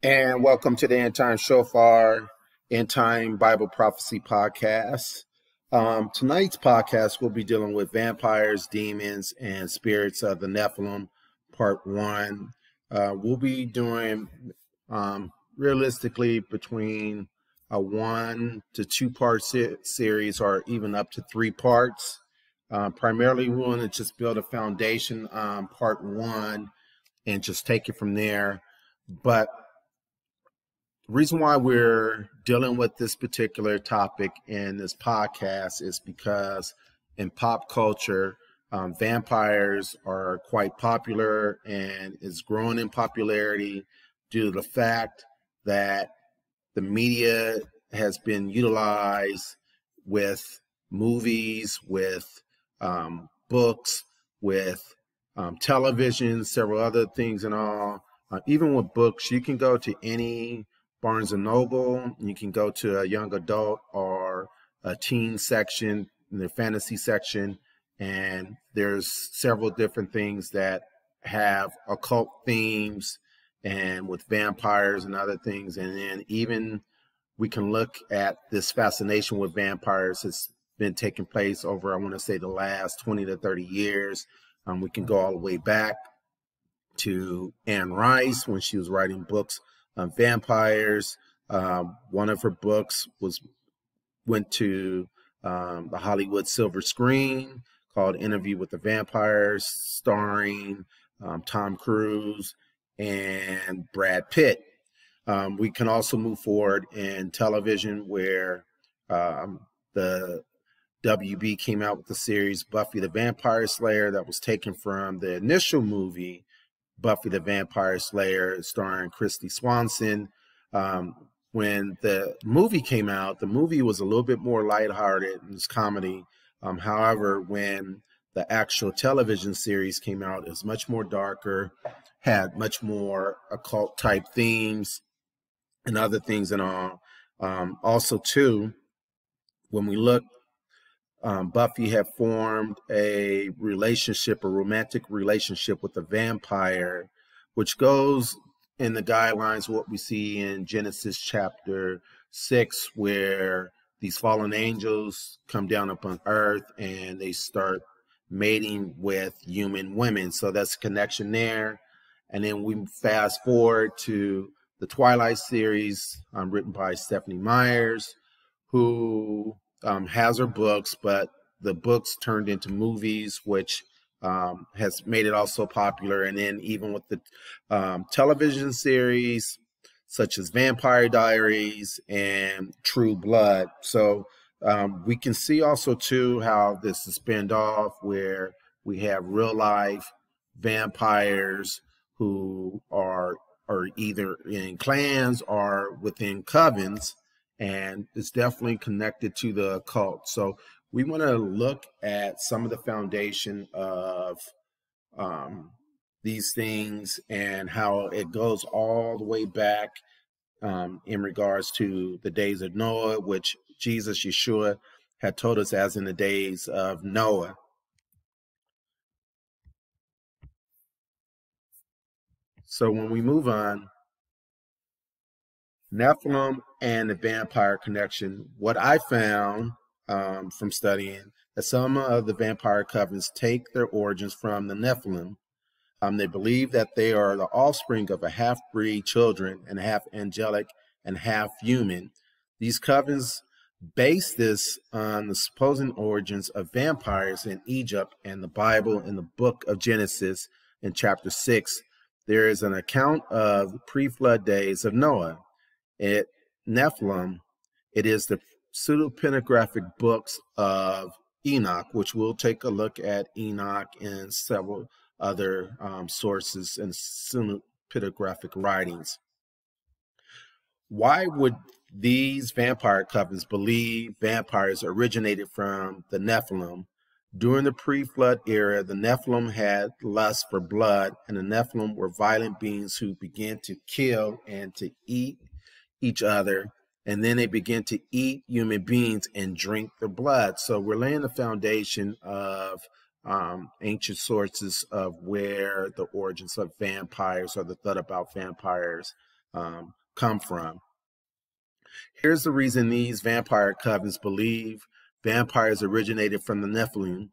And welcome to the End Time Shofar End Time Bible Prophecy Podcast. Um, tonight's podcast will be dealing with vampires, demons, and spirits of the Nephilim, part one. Uh, we'll be doing um, realistically between a one to two part se- series or even up to three parts. Uh, primarily, we want to just build a foundation on part one and just take it from there. But reason why we're dealing with this particular topic in this podcast is because in pop culture, um, vampires are quite popular and is growing in popularity due to the fact that the media has been utilized with movies, with um, books, with um, television, several other things, and all. Uh, even with books, you can go to any Barnes and Noble. You can go to a young adult or a teen section in the fantasy section, and there's several different things that have occult themes and with vampires and other things. And then even we can look at this fascination with vampires has been taking place over, I want to say, the last 20 to 30 years. Um, we can go all the way back to Anne Rice when she was writing books um, vampires. Um, one of her books was went to um, the Hollywood silver screen called Interview with the Vampires, starring um, Tom Cruise and Brad Pitt. Um, we can also move forward in television where um, the WB came out with the series Buffy the Vampire Slayer that was taken from the initial movie Buffy the Vampire Slayer, starring Kristy Swanson. Um, when the movie came out, the movie was a little bit more lighthearted and it's comedy. Um, however, when the actual television series came out, it was much more darker, had much more occult type themes and other things and all. Um, also, too, when we look um, Buffy had formed a relationship, a romantic relationship with a vampire, which goes in the guidelines what we see in Genesis chapter six, where these fallen angels come down upon earth and they start mating with human women. So that's a connection there. And then we fast forward to the Twilight series, um, written by Stephenie Meyers, who um, has her books, but the books turned into movies, which um, has made it also popular. And then even with the um, television series, such as Vampire Diaries and True Blood. So um, we can see also too how this is spinned off, where we have real life vampires who are are either in clans or within covens and it's definitely connected to the occult. So we want to look at some of the foundation of um, these things and how it goes all the way back um, in regards to the days of Noah, which Jesus, Yeshua, had told us as in the days of Noah. So when we move on, Nephilim and the vampire connection. What I found um, from studying that some of the vampire covens take their origins from the Nephilim. Um, they believe that they are the offspring of a half breed children and half angelic and half human. These covens base this on the supposed origins of vampires in Egypt and the Bible in the book of Genesis in chapter 6. There is an account of pre flood days of Noah. It Nephilim, it is the pseudepigraphic books of Enoch, which we'll take a look at Enoch and several other um, sources and pseudepigraphic writings. Why would these vampire covens believe vampires originated from the Nephilim? During the pre flood era, the Nephilim had lust for blood, and the Nephilim were violent beings who began to kill and to eat each other and then they begin to eat human beings and drink their blood. So we're laying the foundation of um, ancient sources of where the origins of vampires or the thought about vampires um, come from. Here's the reason these vampire covens believe vampires originated from the Nephilim.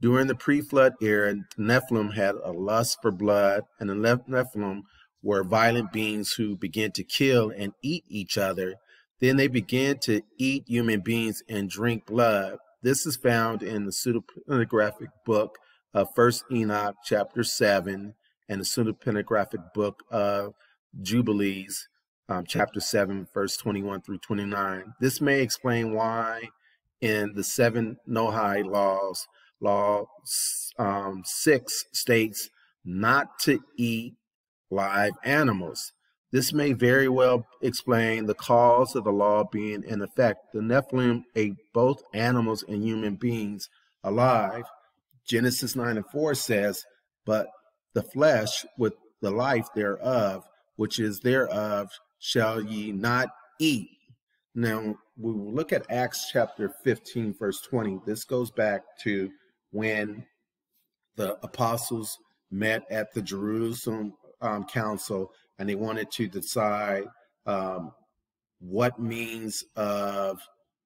During the pre flood era, Nephilim had a lust for blood, and the Nephilim were violent beings who began to kill and eat each other. Then they began to eat human beings and drink blood. This is found in the pseudepigraphic book of First Enoch, chapter 7, and the pseudepigraphic book of Jubilees, um, chapter 7, verse 21 through 29. This may explain why in the seven Noahide laws, law um, 6 states not to eat live animals. This may very well explain the cause of the law being in effect. The Nephilim ate both animals and human beings alive. Genesis 9 and 4 says, But the flesh with the life thereof, which is thereof, shall ye not eat. Now, we will look at Acts chapter 15, verse 20. This goes back to when the apostles met at the Jerusalem um, council and they wanted to decide um, what means of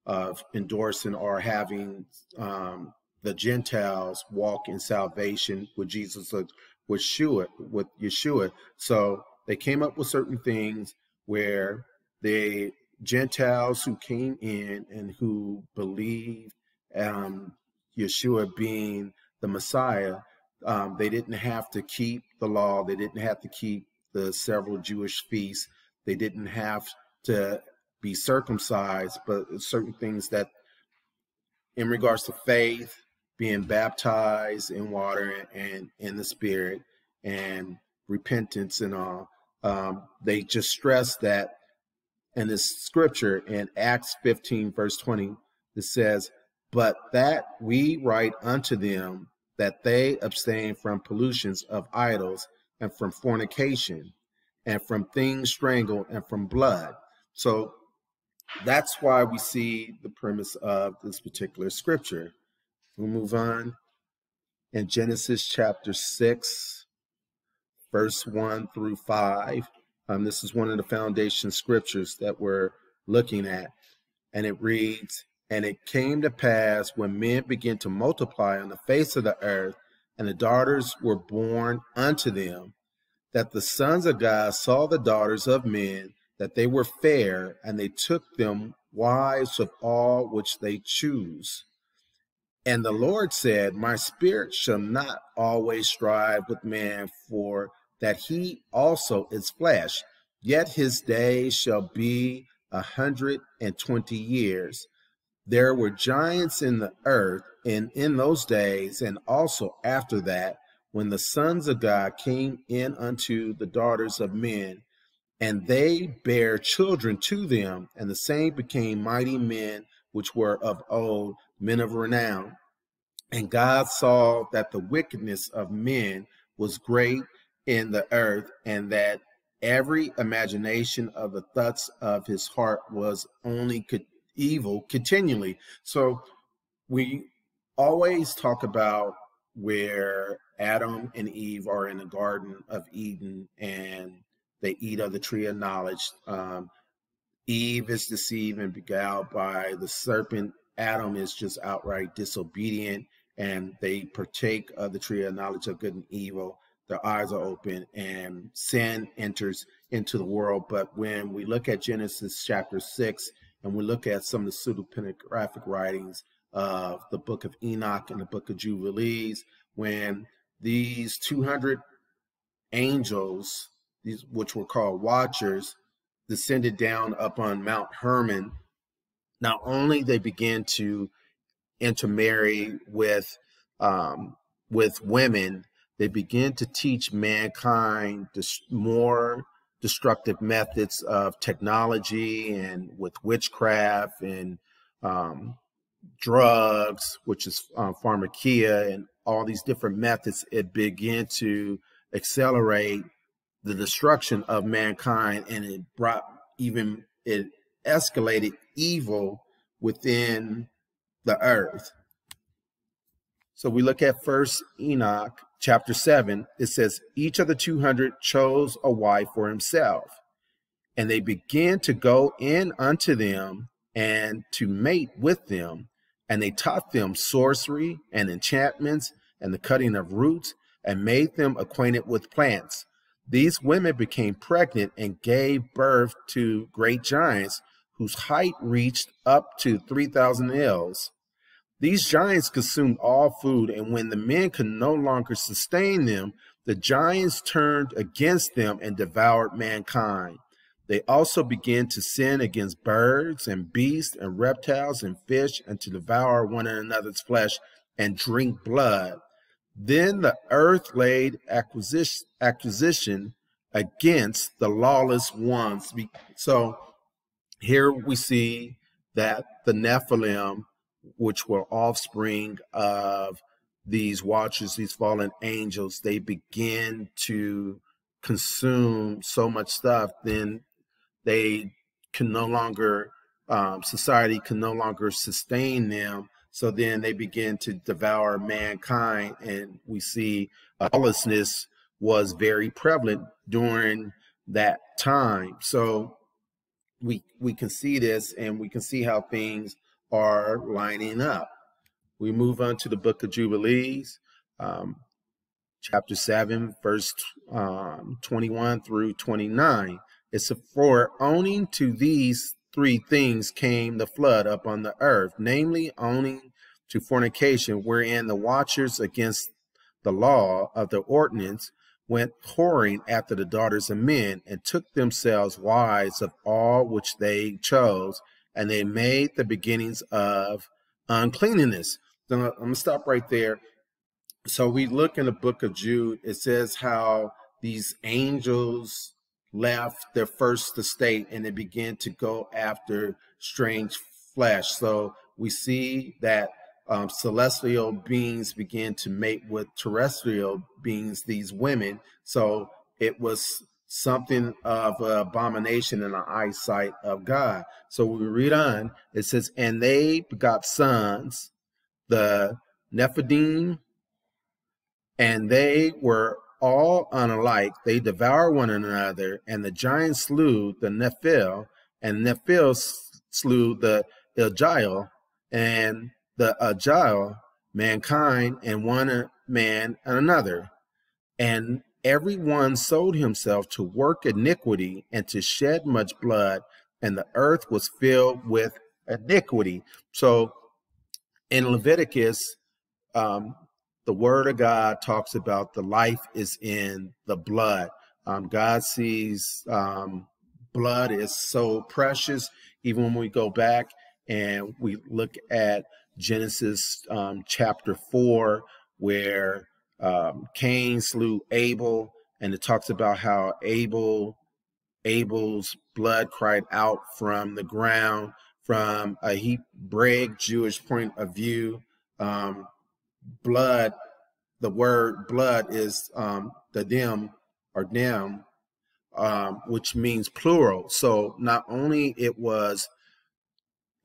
of endorsing or having um, the Gentiles walk in salvation with Jesus with Yeshua, with Yeshua. So they came up with certain things where the Gentiles who came in and who believed um, Yeshua being the Messiah, um, they didn't have to keep the law. They didn't have to keep the several Jewish feasts. They didn't have to be circumcised, but certain things that, in regards to faith, being baptized in water and in the Spirit, and repentance and all, um, they just stress that in this scripture in Acts 15, verse 20, it says, But that we write unto them that they abstain from pollutions of idols and from fornication and from things strangled and from blood. So that's why we see the premise of this particular scripture. We'll move on. In Genesis chapter 6, verse 1 through 5, um, this is one of the foundation scriptures that we're looking at. And it reads, And it came to pass when men began to multiply on the face of the earth, and the daughters were born unto them, that the sons of God saw the daughters of men, that they were fair, and they took them wives of all which they choose. And the Lord said, My spirit shall not always strive with man, for that he also is flesh, yet his days shall be a hundred and twenty years. There were giants in the earth, and in those days, and also after that, when the sons of God came in unto the daughters of men, and they bare children to them, and the same became mighty men which were of old, men of renown. And God saw that the wickedness of men was great in the earth, and that every imagination of the thoughts of his heart was only evil continually. So we always talk about where Adam and Eve are in the Garden of Eden and they eat of the tree of knowledge. Um, Eve is deceived and beguiled by the serpent. Adam is just outright disobedient and they partake of the tree of knowledge of good and evil. Their eyes are open and sin enters into the world. But when we look at Genesis chapter 6 and we look at some of the pseudepigraphic writings of the book of Enoch and the book of Jubilees, when these 200 angels, these which were called watchers, descended down upon Mount Hermon, not only they began to intermarry with um, with women, they begin to teach mankind more destructive methods of technology and with witchcraft and um, drugs, which is um, pharmakeia, and all these different methods, it began to accelerate the destruction of mankind, and it brought even it escalated evil within the earth. So we look at First Enoch chapter seven. It says each of the two hundred chose a wife for himself, And they began to go in unto them and to mate with them. And they taught them sorcery and enchantments and the cutting of roots and made them acquainted with plants. These women became pregnant and gave birth to great giants whose height reached up to 3,000 ells. These giants consumed all food, and when the men could no longer sustain them, the giants turned against them and devoured mankind. They also began to sin against birds and beasts and reptiles and fish and to devour one another's flesh and drink blood. Then the earth laid acquisition, acquisition against the lawless ones. So here we see that the Nephilim, which were offspring of these watchers, these fallen angels, they begin to consume so much stuff, then they can no longer, um, society can no longer sustain them. So then they begin to devour mankind, and we see lawlessness was very prevalent during that time. So we we can see this, and we can see how things are lining up. We move on to the book of Jubilees, um, chapter 7, verse um, 21 through 29. It's for owning to these three things came the flood upon the earth, namely owning to fornication, wherein the watchers against the law of the ordinance went whoring after the daughters of men, and took themselves wives of all which they chose, and they made the beginnings of uncleanness. So I'm gonna stop right there. So we look in the book of Jude, it says how these angels left their first estate and they began to go after strange flesh. So we see that um, celestial beings began to mate with terrestrial beings, these women. So it was something of abomination in the eyesight of God. So we read on, it says, And they begot sons, the Nephidim, and they were all unlike. They devour one another, and the giant slew the Nephil, and Nephil slew the Iljail, and the Agile, mankind, and one man and another. And every one sold himself to work iniquity and to shed much blood, and the earth was filled with iniquity. So in Leviticus, um, the word of God talks about the life is in the blood. Um, God sees um, blood is so precious. Even when we go back and we look at Genesis um, chapter 4, where um, Cain slew Abel, and it talks about how Abel Abel's blood cried out from the ground from a Hebraic Jewish point of view. Um, blood, the word blood is um, the dim or dim, um, which means plural. So not only it was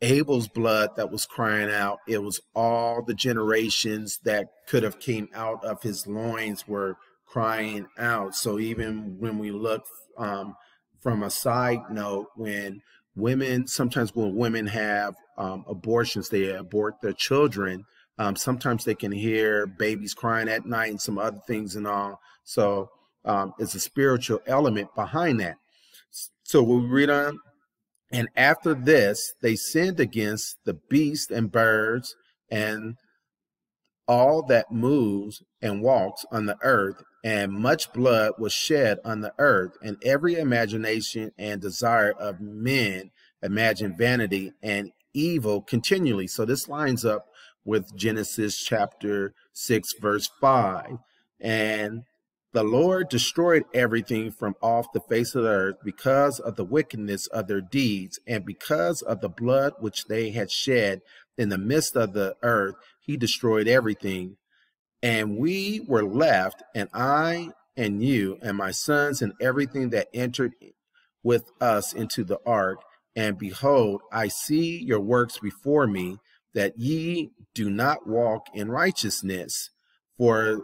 Abel's blood that was crying out. It was all the generations that could have came out of his loins were crying out. So even when we look um, from a side note, when women, sometimes when women have um, abortions, they abort their children. Um, sometimes they can hear babies crying at night and some other things and all. So um, it's a spiritual element behind that. So we read on and after this, they sinned against the beasts and birds and all that moves and walks on the earth, and much blood was shed on the earth, and every imagination and desire of men imagine vanity and evil continually. So this lines up with Genesis chapter 6, verse 5. And the Lord destroyed everything from off the face of the earth because of the wickedness of their deeds and because of the blood which they had shed in the midst of the earth. He destroyed everything. And we were left, and I and you and my sons and everything that entered with us into the ark. And behold, I see your works before me, that ye do not walk in righteousness. For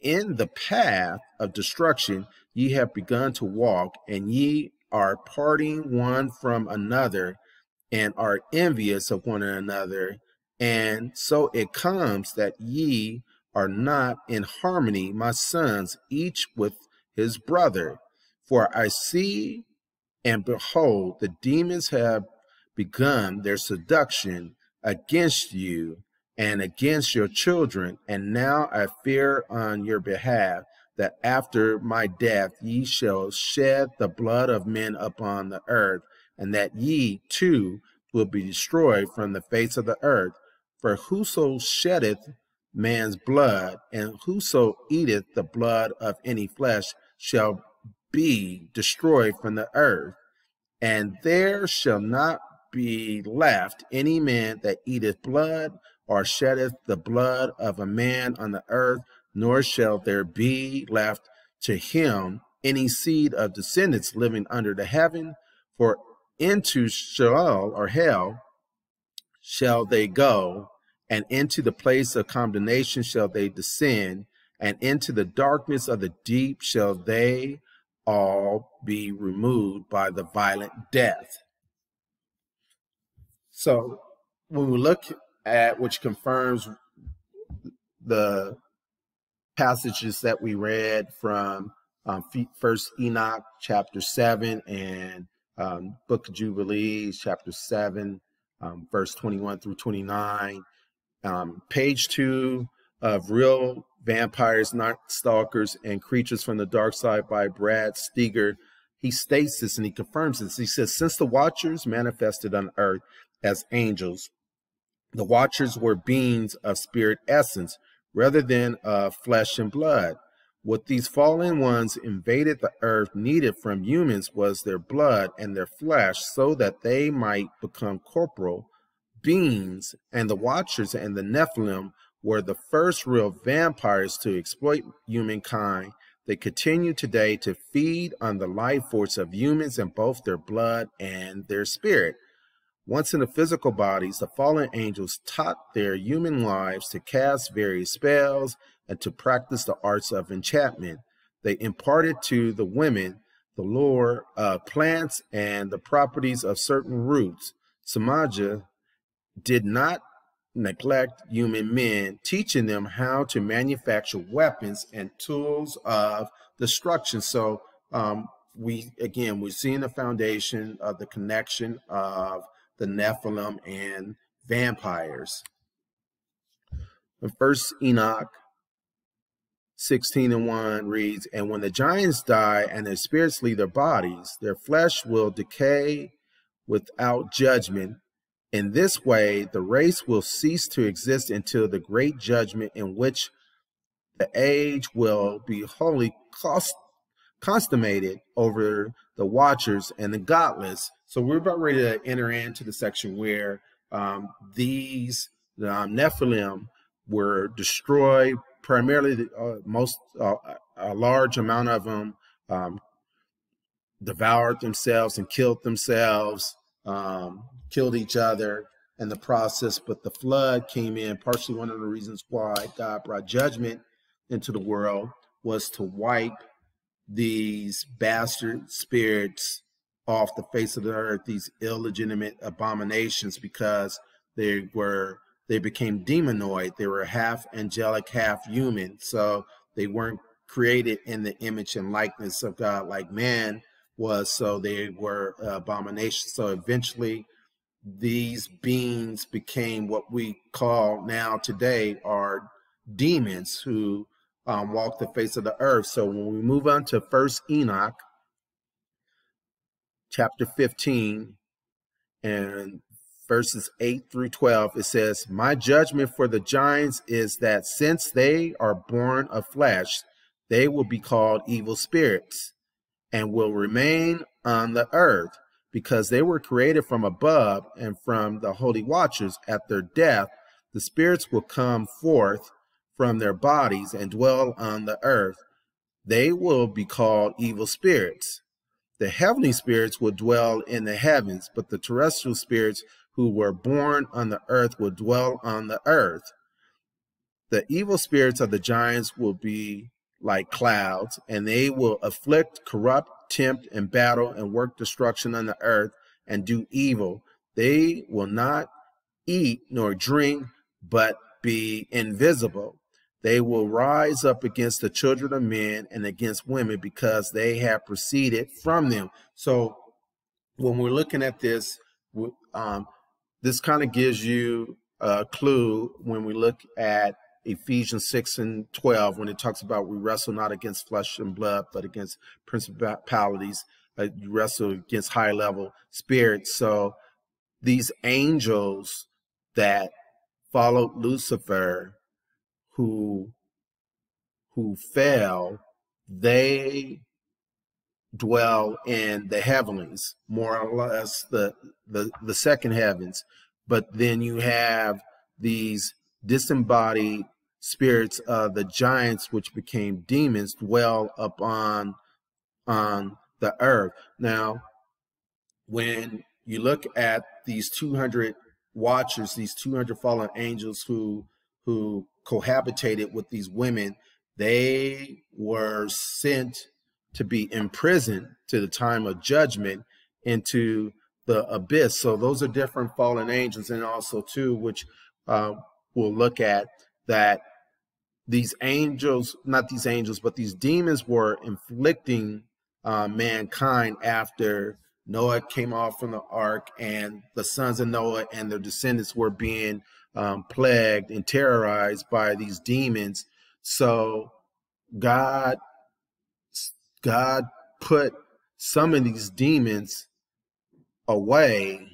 in the path of destruction ye have begun to walk, and ye are parting one from another and are envious of one another. And so it comes that ye are not in harmony, my sons, each with his brother. For I see and behold, the demons have begun their seduction against you and against your children. And now I fear on your behalf that after my death ye shall shed the blood of men upon the earth, and that ye too will be destroyed from the face of the earth. For whoso sheddeth man's blood, and whoso eateth the blood of any flesh, shall be destroyed from the earth. And there shall not be left any man that eateth blood, or sheddeth the blood of a man on the earth, nor shall there be left to him any seed of descendants living under the heaven, for into Sheol or hell shall they go, and into the place of condemnation shall they descend, and into the darkness of the deep shall they all be removed by the violent death. So when we look at which confirms the passages that we read from um, First Enoch chapter seven and um, Book of Jubilees chapter seven, um, verse twenty-one through twenty-nine. Um, page two of Real Vampires, Night Stalkers, and Creatures from the Dark Side by Brad Steiger. He states this and he confirms this. He says, Since the Watchers manifested on earth as angels, the Watchers were beings of spirit essence rather than of flesh and blood. What these fallen ones invaded the earth needed from humans was their blood and their flesh so that they might become corporal beings, and the Watchers and the Nephilim were the first real vampires to exploit humankind. They continue today to feed on the life force of humans in both their blood and their spirit. Once in the physical bodies, the fallen angels taught their human lives to cast various spells and to practice the arts of enchantment. They imparted to the women the lore of plants and the properties of certain roots. Samaja did not neglect human men, teaching them how to manufacture weapons and tools of destruction. So um, we again we're seeing the foundation of the connection of the Nephilim and vampires. First Enoch 16 and 1 reads, And when the giants die and their spirits leave their bodies, their flesh will decay without judgment, in this way, the race will cease to exist until the great judgment in which the age will be wholly cost, consummated over the watchers and the godless. So we're about ready to enter into the section where um, these um, Nephilim were destroyed. Primarily, the, uh, most uh, a large amount of them um, devoured themselves and killed themselves um, killed each other in the process. But the flood came in, partially one of the reasons why God brought judgment into the world was to wipe these bastard spirits off the face of the earth, these illegitimate abominations, because they were they became demonoid. They were half angelic, half human. So they weren't created in the image and likeness of God like man was, so they were abominations. So eventually, these beings became what we call now today are demons who um, walk the face of the earth. So when we move on to First Enoch, chapter 15, and verses 8 through 12, it says, My judgment for the giants is that since they are born of flesh, they will be called evil spirits and will remain on the earth because they were created from above and from the holy watchers. At their death the spirits will come forth from their bodies and dwell on the earth. They will be called evil spirits the heavenly spirits will dwell in the heavens but the terrestrial spirits who were born on the earth will dwell on the earth the evil spirits of the giants will be like clouds, and they will afflict, corrupt, tempt and battle and work destruction on the earth and do evil. They will not eat nor drink, but be invisible. They will rise up against the children of men and against women because they have proceeded from them. So when we're looking at this, um, this kind of gives you a clue when we look at Ephesians 6 and 12, when it talks about we wrestle not against flesh and blood, but against principalities, uh, you wrestle against high level spirits. So these angels that followed Lucifer, who who fell, they dwell in the heavenlies, more or less the the, the second heavens. But then you have these disembodied spirits of the giants which became demons dwell upon on the earth. Now, when you look at these 200 watchers, these 200 fallen angels who who cohabitated with these women, they were sent to be imprisoned to the time of judgment into the abyss. So those are different fallen angels, and also too, which uh, we'll look at that these angels, not these angels, but these demons were inflicting uh, mankind after Noah came off from the ark, and the sons of Noah and their descendants were being um, plagued and terrorized by these demons. So God, God put some of these demons away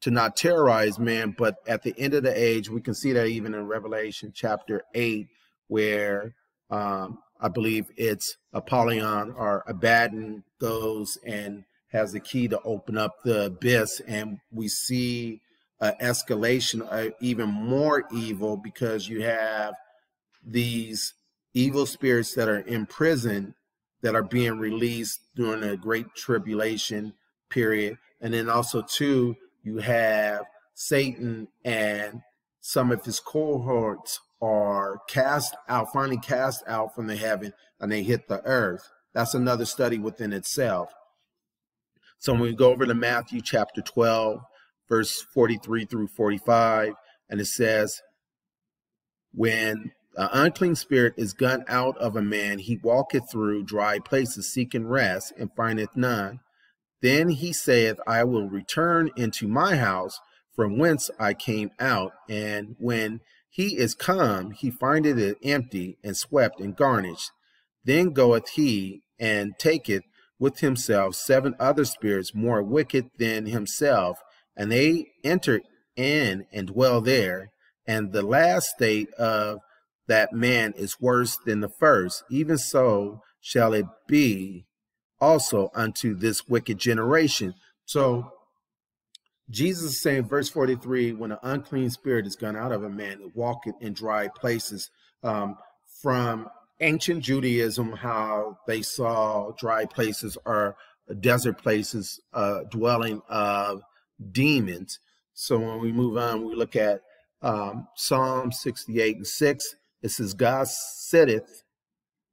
to not terrorize man. But at the end of the age, we can see that even in Revelation chapter 8, where um, I believe it's Apollyon or Abaddon goes and has the key to open up the abyss. And we see an escalation of even more evil because you have these evil spirits that are in prison that are being released during a great tribulation period. And then also, too, you have Satan and some of his cohorts are cast out, finally cast out from the heaven, and they hit the earth. That's another study within itself. So when we go over to Matthew chapter 12, verse 43 through 45, and it says, When an unclean spirit is gone out of a man, he walketh through dry places seeking rest, and findeth none. Then he saith, I will return into my house from whence I came out. And when he is come, he findeth it empty and swept and garnished. Then goeth he and taketh with himself seven other spirits more wicked than himself, and they enter in and dwell there. And the last state of that man is worse than the first. Even so shall it be also unto this wicked generation. So Jesus is saying, verse 43, when an unclean spirit is gone out of a man, it walketh in dry places. Um, from ancient Judaism, how they saw dry places or desert places, uh, dwelling of demons. So when we move on, we look at um, Psalm 68 and 6. It says, God sitteth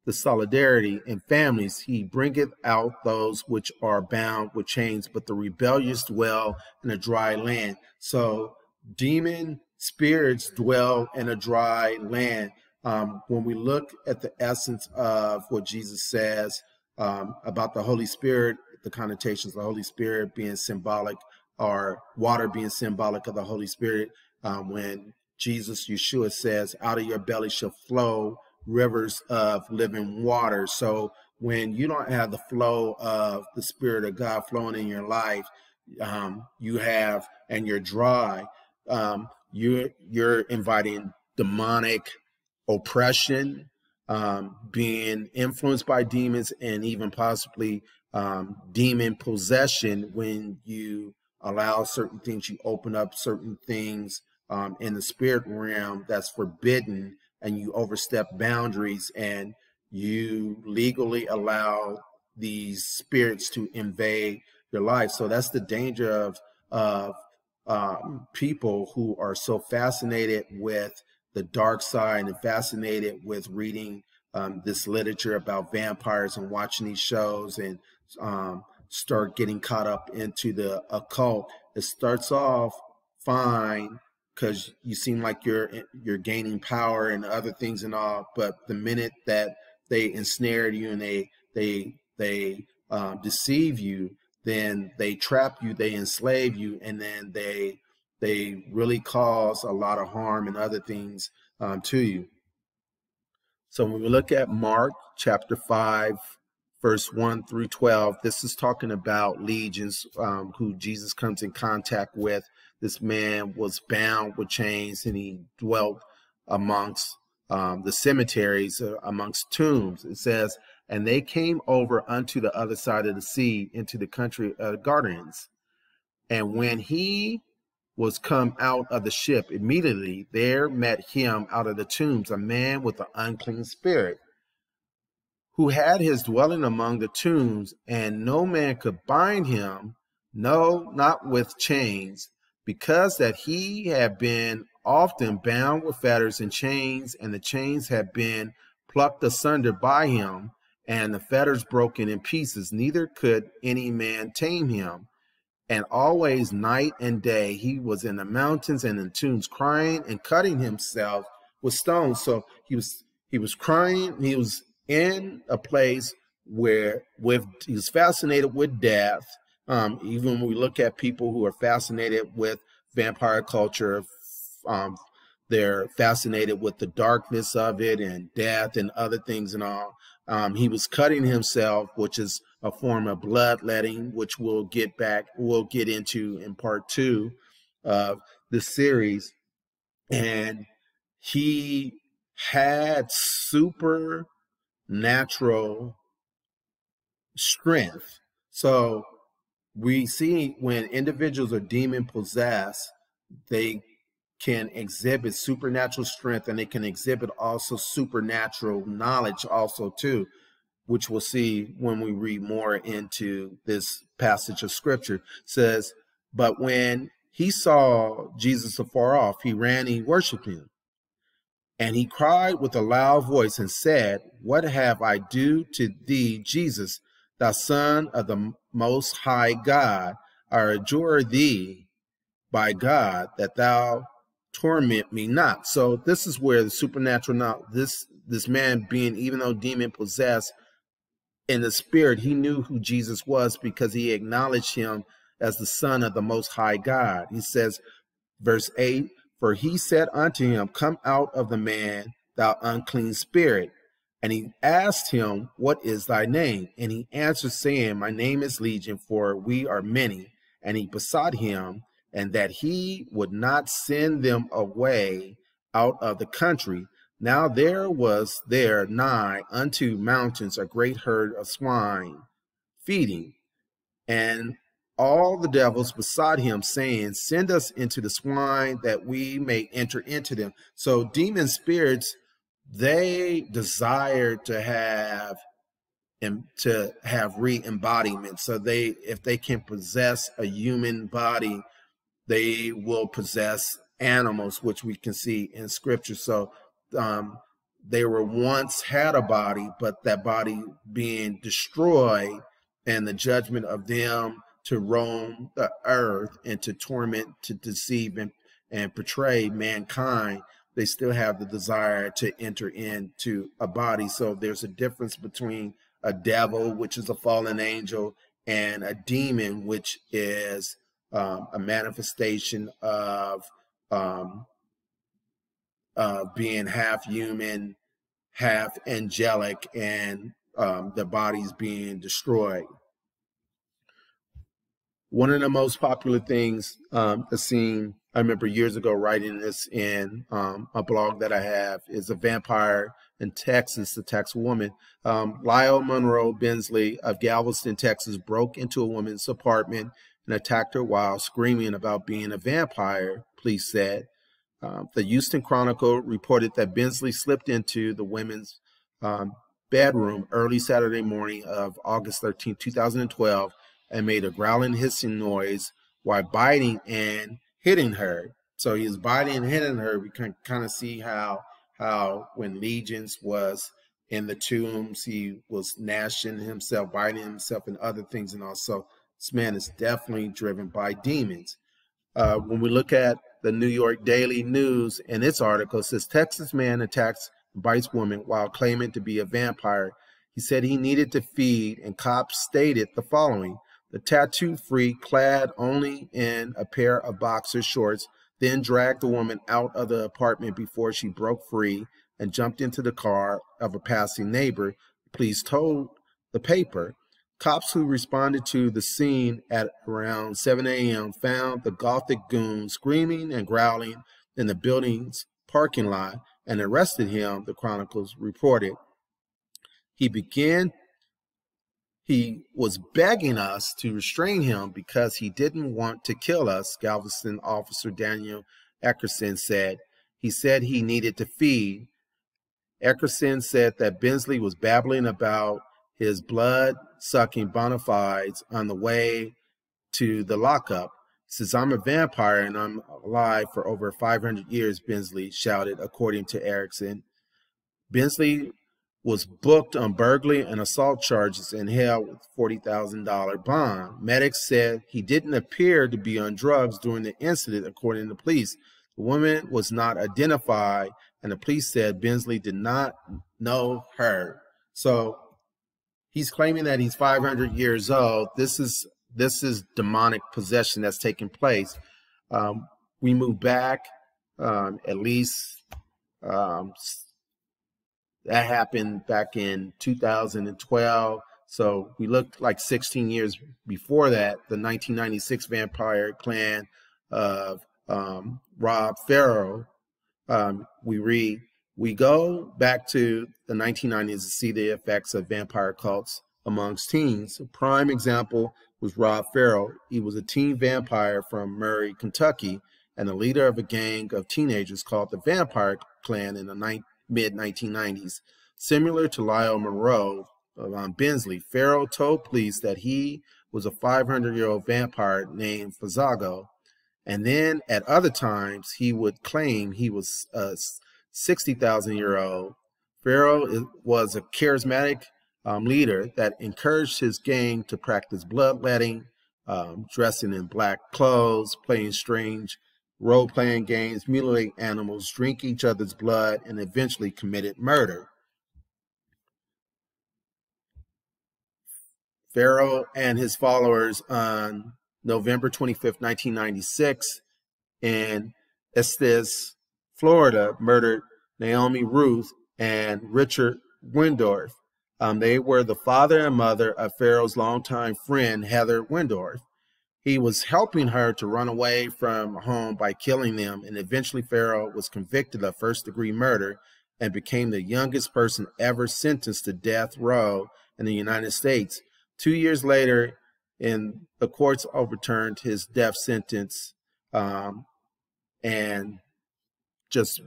the solidarity in families. He bringeth out those which are bound with chains, but the rebellious dwell in a dry land. So demon spirits dwell in a dry land. Um, when we look at the essence of what Jesus says um, about the Holy Spirit, the connotations of the Holy Spirit being symbolic, or water being symbolic of the Holy Spirit, um, when Jesus, Yeshua says, out of your belly shall flow rivers of living water. So when you don't have the flow of the Spirit of God flowing in your life, um, you have, and you're dry, um, you're, you're inviting demonic oppression, um, being influenced by demons, and even possibly um, demon possession when you allow certain things, you open up certain things um, in the spirit realm that's forbidden and you overstep boundaries and you legally allow these spirits to invade your life. So that's the danger of of um, people who are so fascinated with the dark side and fascinated with reading um, this literature about vampires and watching these shows and um, start getting caught up into the occult. It starts off fine because you seem like you're you're gaining power and other things and all, but the minute that they ensnare you and they they they um, deceive you, then they trap you, they enslave you, and then they they really cause a lot of harm and other things um, to you. So when we look at Mark chapter 5, verse 1 through 12, this is talking about legions um, who Jesus comes in contact with. This man was bound with chains and he dwelt amongst um, the cemeteries, uh, amongst tombs. It says, and they came over unto the other side of the sea into the country of the Gadarenes. And when he was come out of the ship, immediately there met him out of the tombs a man with an unclean spirit, who had his dwelling among the tombs, and no man could bind him, no, not with chains, because that he had been often bound with fetters and chains, and the chains had been plucked asunder by him, and the fetters broken in pieces. Neither could any man tame him and always night and day he was in the mountains and in tombs crying and cutting himself with stones so he was he was crying he was in a place where with he was fascinated with death um, even when we look at people who are fascinated with vampire culture um, they're fascinated with the darkness of it and death and other things and all um, he was cutting himself which is a form of bloodletting, which we'll get back, we'll get into in part two of the series. And he had supernatural strength. So we see when individuals are demon possessed, they can exhibit supernatural strength and they can exhibit also supernatural knowledge also too which we'll see when we read more into this passage of scripture, says, But when he saw Jesus afar off, he ran and he worshiped him. And he cried with a loud voice and said, What have I do to thee, Jesus, thou Son of the Most High God? I adjure thee by God that thou torment me not. So this is where the supernatural now this this man being even though demon possessed in the spirit, he knew who Jesus was because he acknowledged him as the Son of the Most High God. He says, verse 8 For he said unto him, Come out of the man, thou unclean spirit. And he asked him, What is thy name? And he answered, saying, My name is Legion, for we are many. And he besought him, and that he would not send them away out of the country. Now there was there nigh unto mountains a great herd of swine feeding, and all the devils besought him, saying, Send us into the swine that we may enter into them. So demon spirits, they desire to have and to have re-embodiment. So they if they can possess a human body, they will possess animals, which we can see in scripture. So um, they were once had a body, but that body being destroyed and the judgment of them to roam the earth and to torment, to deceive and, and portray mankind, they still have the desire to enter into a body. So there's a difference between a devil, which is a fallen angel, and a demon, which is um, a manifestation of um, uh, being half human, half angelic, and um, the bodies being destroyed. One of the most popular things um, seen, I remember years ago writing this in um, a blog that I have, is a vampire in Texas attacks a woman. Um, Lyle Monroe Bensley of Galveston, Texas, broke into a woman's apartment and attacked her while screaming about being a vampire, police said. Um, the Houston Chronicle reported that Bensley slipped into the women's um, bedroom early Saturday morning of August 13, 2012, and made a growling, hissing noise while biting and hitting her. So he was biting and hitting her. We can kind of see how how when Legions was in the tombs. He was gnashing himself, biting himself, and other things. And also, this man is definitely driven by demons. Uh, when we look at the New York Daily News and its article, it says Texas man attacks bites woman while claiming to be a vampire. He said he needed to feed, and cops stated the following The tattoo freak, clad only in a pair of boxer shorts, then dragged the woman out of the apartment before she broke free and jumped into the car of a passing neighbor. Police told the paper. Cops who responded to the scene at around 7 a.m. found the Gothic goon screaming and growling in the building's parking lot and arrested him, the Chronicles reported. He began, he was begging us to restrain him because he didn't want to kill us, Galveston officer Daniel Eckerson said. He said he needed to feed. Eckerson said that Bensley was babbling about his blood sucking bona fides on the way to the lockup "Says I'm a vampire and I'm alive for over 500 years, Bensley shouted, according to Eckerson. Bensley was booked on burglary and assault charges and held with $40,000 bond. Medics said he didn't appear to be on drugs during the incident, according to police. The woman was not identified, and the police said Bensley did not know her. So he's claiming that he's 500 years old. This is this is demonic possession that's taking place. Um, we move back um, at least um, that happened back in 2012. So we looked like 16 years before that, the 1996 Vampire Clan of um, Rod Farrow. Um, we read, we go back to the 1990s to see the effects of vampire cults amongst teens. A prime example was Rod Farrow. He was a teen vampire from Murray, Kentucky, and the leader of a gang of teenagers called the Vampire Clan in the mid 1990s. Similar to Lyle Monroe on Bensley, Farrow told police that he was a 500 year old vampire named Vesago. And then at other times, he would claim he was a 60,000 year old. Farrow was a charismatic um, leader that encouraged his gang to practice bloodletting, um, dressing in black clothes, playing strange role playing games, mutilate animals, drink each other's blood, and eventually committed murder. Farrow and his followers on November 25th, 1996, in Eustis, Florida, murdered Naomi Ruth and Richard Wendorf. Um, they were the father and mother of Farrow's longtime friend, Heather Wendorf. He was helping her to run away from home by killing them, and eventually Farrow was convicted of first degree murder and became the youngest person ever sentenced to death row in the United States. Two years later, and the courts overturned his death sentence um, and just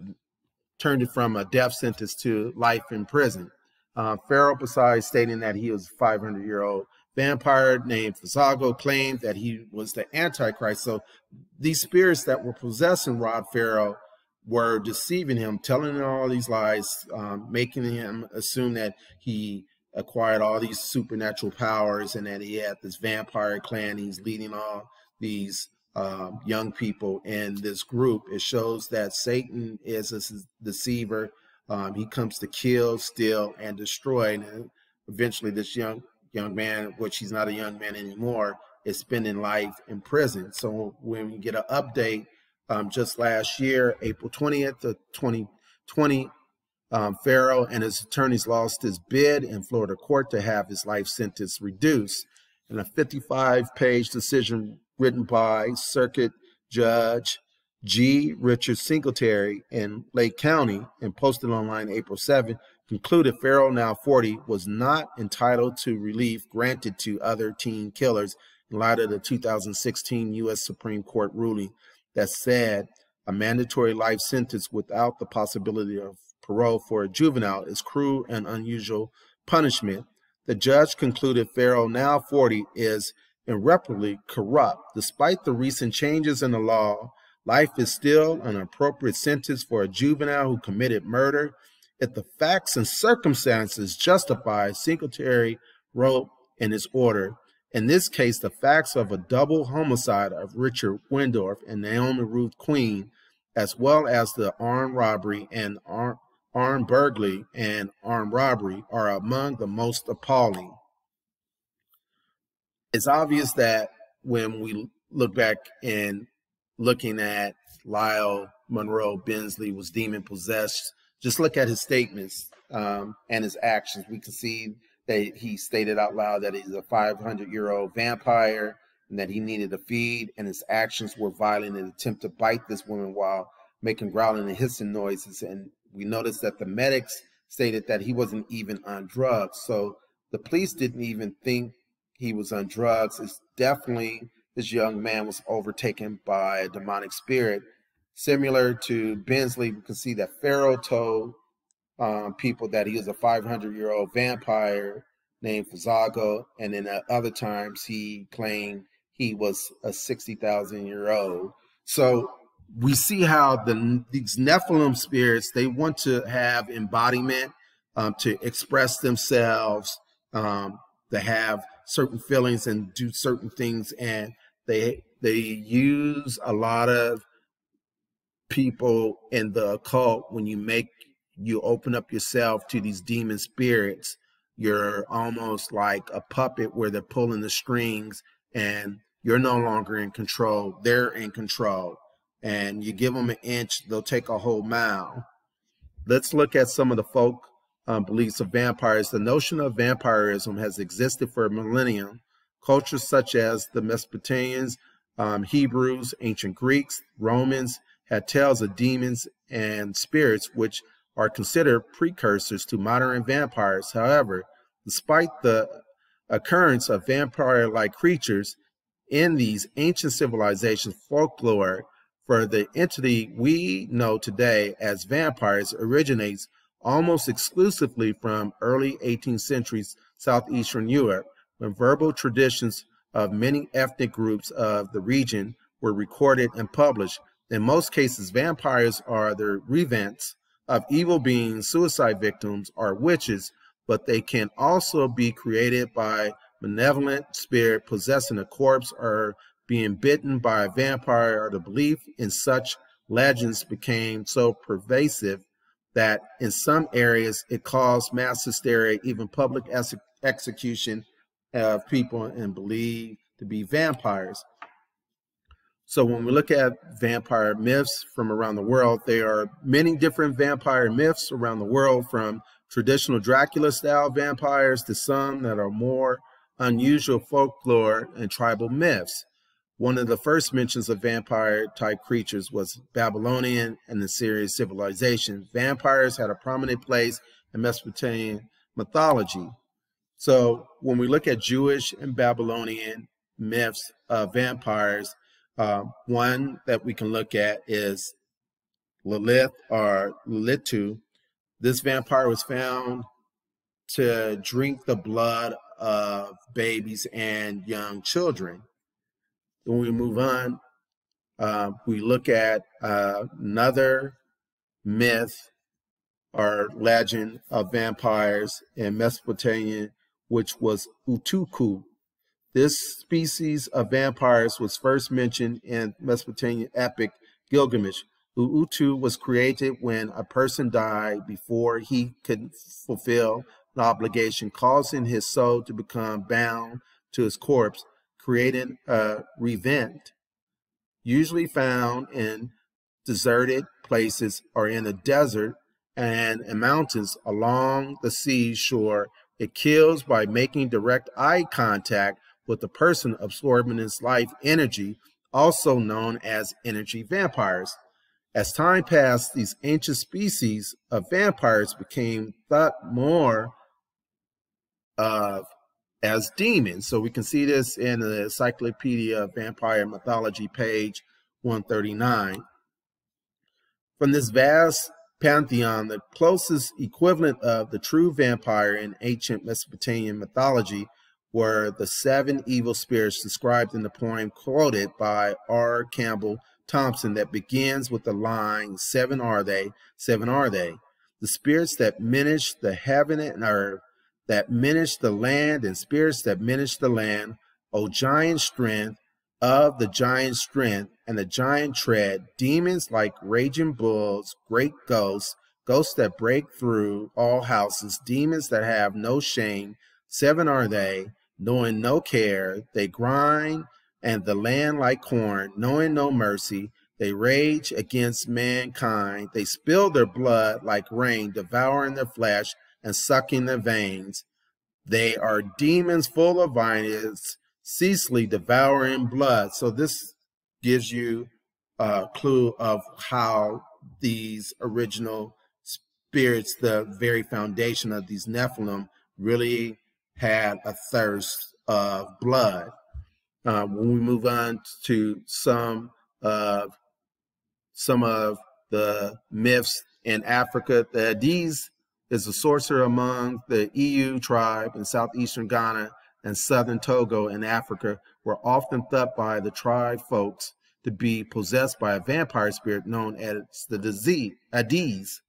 turned it from a death sentence to life in prison. Uh, Farrow, besides stating that he was a 500 year old vampire named Vesago, claimed that he was the Antichrist. So these spirits that were possessing Rod Farrow were deceiving him, telling him all these lies, um, making him assume that he acquired all these supernatural powers and that he had this vampire clan. He's leading all these um, young people in this group. It shows that Satan is a deceiver um, he comes to kill, steal, and destroy. And eventually, this young young man, which he's not a young man anymore, is spending life in prison. So when we get an update, um, just last year, April 20th of 2020, um, Farrow and his attorneys lost his bid in Florida court to have his life sentence reduced. In a 55 page decision written by Circuit Judge G. Richard Singeltary in Lake County and posted online April 7, concluded Farrow, now 40, was not entitled to relief granted to other teen killers in light of the 2016 U.S. Supreme Court ruling that said a mandatory life sentence without the possibility of parole for a juvenile is cruel and unusual punishment. The judge concluded Farrow, now 40, is irreparably corrupt. Despite the recent changes in the law, Life is still an appropriate sentence for a juvenile who committed murder. If the facts and circumstances justify Singeltary wrote in his order. In this case, the facts of a double homicide of Richard Wendorf and Naomi Ruth Queen, as well as the armed robbery and armed burglary and armed robbery, are among the most appalling. It's obvious that when we look back and looking at Lyle Monroe Bensley was demon possessed, just look at his statements um, and his actions. We can see that he stated out loud that he's a 500 year old vampire and that he needed a feed, and his actions were violent in an attempt to bite this woman while making growling and hissing noises. And we noticed that the medics stated that he wasn't even on drugs. So the police didn't even think he was on drugs. It's definitely this young man was overtaken by a demonic spirit. Similar to Bensley, we can see that Farrow told um, people that he was a 500 year old vampire named Vesago, and then at other times he claimed he was a 60,000 year old. So we see how the these Nephilim spirits they want to have embodiment um, to express themselves, um, to have certain feelings and do certain things, and they they use a lot of people in the occult when you make you open up yourself to these demon spirits you're almost like a puppet where they're pulling the strings and you're no longer in control they're in control. And you give them an inch they'll take a whole mile. Let's look at some of the folk um, beliefs of vampires. The notion of vampirism has existed for a millennium. Cultures such as the mesopotamians um, hebrews ancient greeks romans had tales of demons and spirits which are considered precursors to modern vampires. However, despite the occurrence of vampire like creatures in these ancient civilizations, folklore for the entity we know today as vampires originates almost exclusively from early 18th century southeastern Europe, when verbal traditions of many ethnic groups of the region were recorded and published. In most cases, vampires are the revenants of evil beings, suicide victims, or witches, but they can also be created by malevolent spirit possessing a corpse or being bitten by a vampire or the belief in such legends became so pervasive that in some areas it caused mass hysteria, even public ex execution of people and believed to be vampires. So when we look at vampire myths from around the world, there are many different vampire myths around the world from traditional Dracula style vampires to some that are more unusual folklore and tribal myths. One of the first mentions of vampire type creatures was Babylonian and Assyrian civilization. Vampires had a prominent place in Mesopotamian mythology. So when we look at Jewish and Babylonian myths of vampires, uh, one that we can look at is Lilith or Lilitu. This vampire was found to drink the blood of babies and young children. When we move on, uh, we look at uh, another myth or legend of vampires in Mesopotamia, which was Utuku. This species of vampires was first mentioned in Mesopotamian epic Gilgamesh. Utuku was created when a person died before he could fulfill an obligation, causing his soul to become bound to his corpse, creating a revent, usually found in deserted places or in the desert and in mountains along the sea shore. It kills by making direct eye contact with the person absorbing its life energy, also known as energy vampires. As time passed, these ancient species of vampires became thought more of as demons. So we can see this in the Encyclopedia of Vampire Mythology, page 139. From this vast pantheon, the closest equivalent of the true vampire in ancient Mesopotamian mythology were the seven evil spirits described in the poem quoted by R. Campbell Thompson that begins with the line, Seven are they, seven are they. the spirits that menaced the heaven and earth, that menaced the land, and spirits that menaced the land, O giant strength of the giant strength and the giant tread, demons like raging bulls, great ghosts, ghosts that break through all houses, demons that have no shame. Seven are they, knowing no care. They grind and the land like corn, knowing no mercy. They rage against mankind. They spill their blood like rain, devouring their flesh and sucking their veins. They are demons full of violence, ceaselessly devouring blood. So this gives you a clue of how these original spirits, the very foundation of these Nephilim, really had a thirst of blood. Uh, when we move on to some of some of the myths in Africa. The Adze is a sorcerer among the Ewe tribe in southeastern Ghana and southern Togo in Africa, were often thought by the tribe folks to be possessed by a vampire spirit known as the Adze.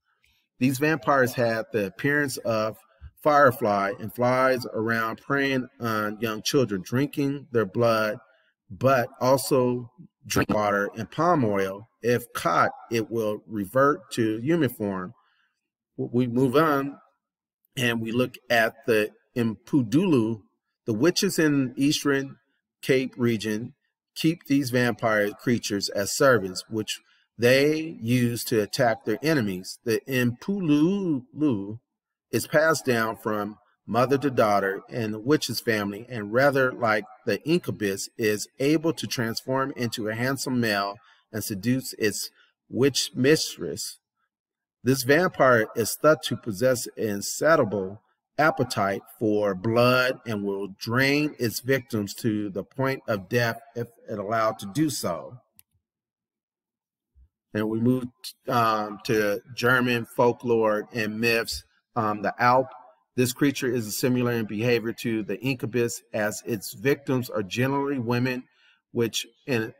These vampires had the appearance of firefly and flies around preying on young children, drinking their blood, but also drink water and palm oil. If caught, it will revert to human form. We move on and we look at the Impundulu, The witches in Eastern Cape region keep these vampire creatures as servants, which they use to attack their enemies. The Impundulu is passed down from mother to daughter in the witch's family, and rather like the incubus, is able to transform into a handsome male and seduce its witch mistress. This vampire is thought to possess an insatiable appetite for blood and will drain its victims to the point of death if it allowed to do so. And we move um, to German folklore and myths. Um, the Alp this creature is similar in behavior to the incubus, as its victims are generally women, which in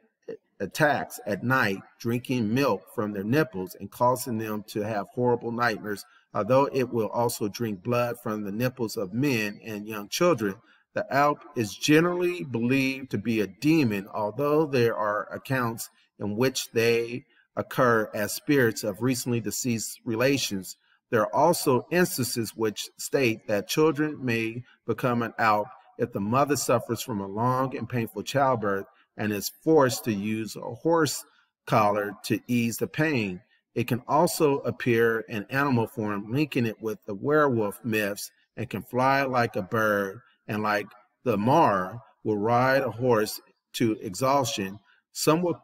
attacks at night, drinking milk from their nipples and causing them to have horrible nightmares. Although it will also drink blood from the nipples of men and young children, the Alp is generally believed to be a demon, although there are accounts in which they occur as spirits of recently deceased relations there are also instances which state that children may become an Alp if the mother suffers from a long and painful childbirth and is forced to use a horse collar to ease the pain. It can also appear in animal form, linking it with the werewolf myths, and can fly like a bird, and like the Mar, will ride a horse to exhaustion. Somewhat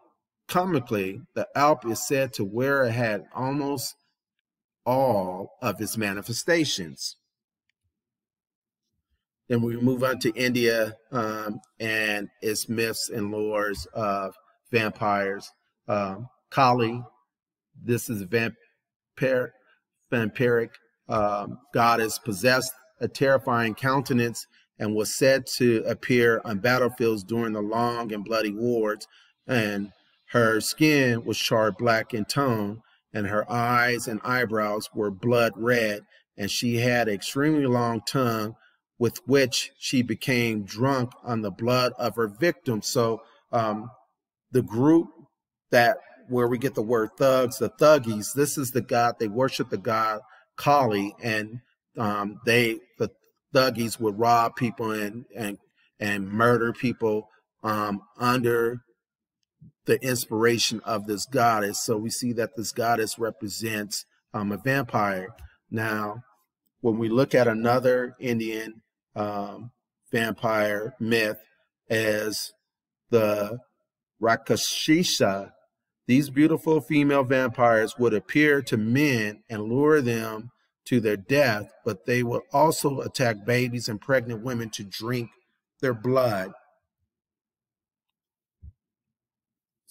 comically, the Alp is said to wear a hat almost all of his manifestations. Then we move on to India um, and its myths and lores of vampires. Um, Kali, this is a vampire, vampiric um, goddess, possessed a terrifying countenance and was said to appear on battlefields during the long and bloody wars. And her skin was charred black in tone, and her eyes and eyebrows were blood red, and she had an extremely long tongue with which she became drunk on the blood of her victims. So um, the group that where we get the word thugs, the thuggies, this is the god, they worship the god Kali, and um, they the thuggies would rob people and and and murder people um, under the inspiration of this goddess. So we see that this goddess represents um, a vampire. Now, when we look at another Indian um, vampire myth as the Rakshasa, these beautiful female vampires would appear to men and lure them to their death, but they would also attack babies and pregnant women to drink their blood.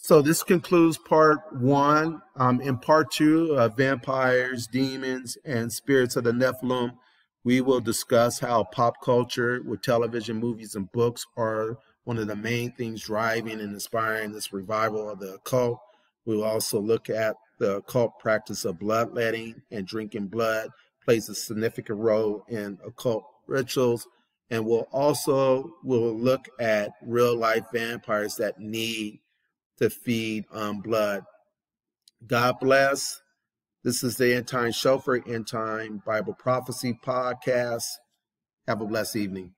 So this concludes part one. Um, in part two, uh, vampires, demons, and spirits of the Nephilim, we will discuss how pop culture with television, movies, and books are one of the main things driving and inspiring this revival of the occult. We will also look at the occult practice of bloodletting and drinking blood plays a significant role in occult rituals. And we'll also will look at real life vampires that need to feed on blood. God bless. This is the End Time Show for End Time Bible Prophecy Podcast. Have a blessed evening.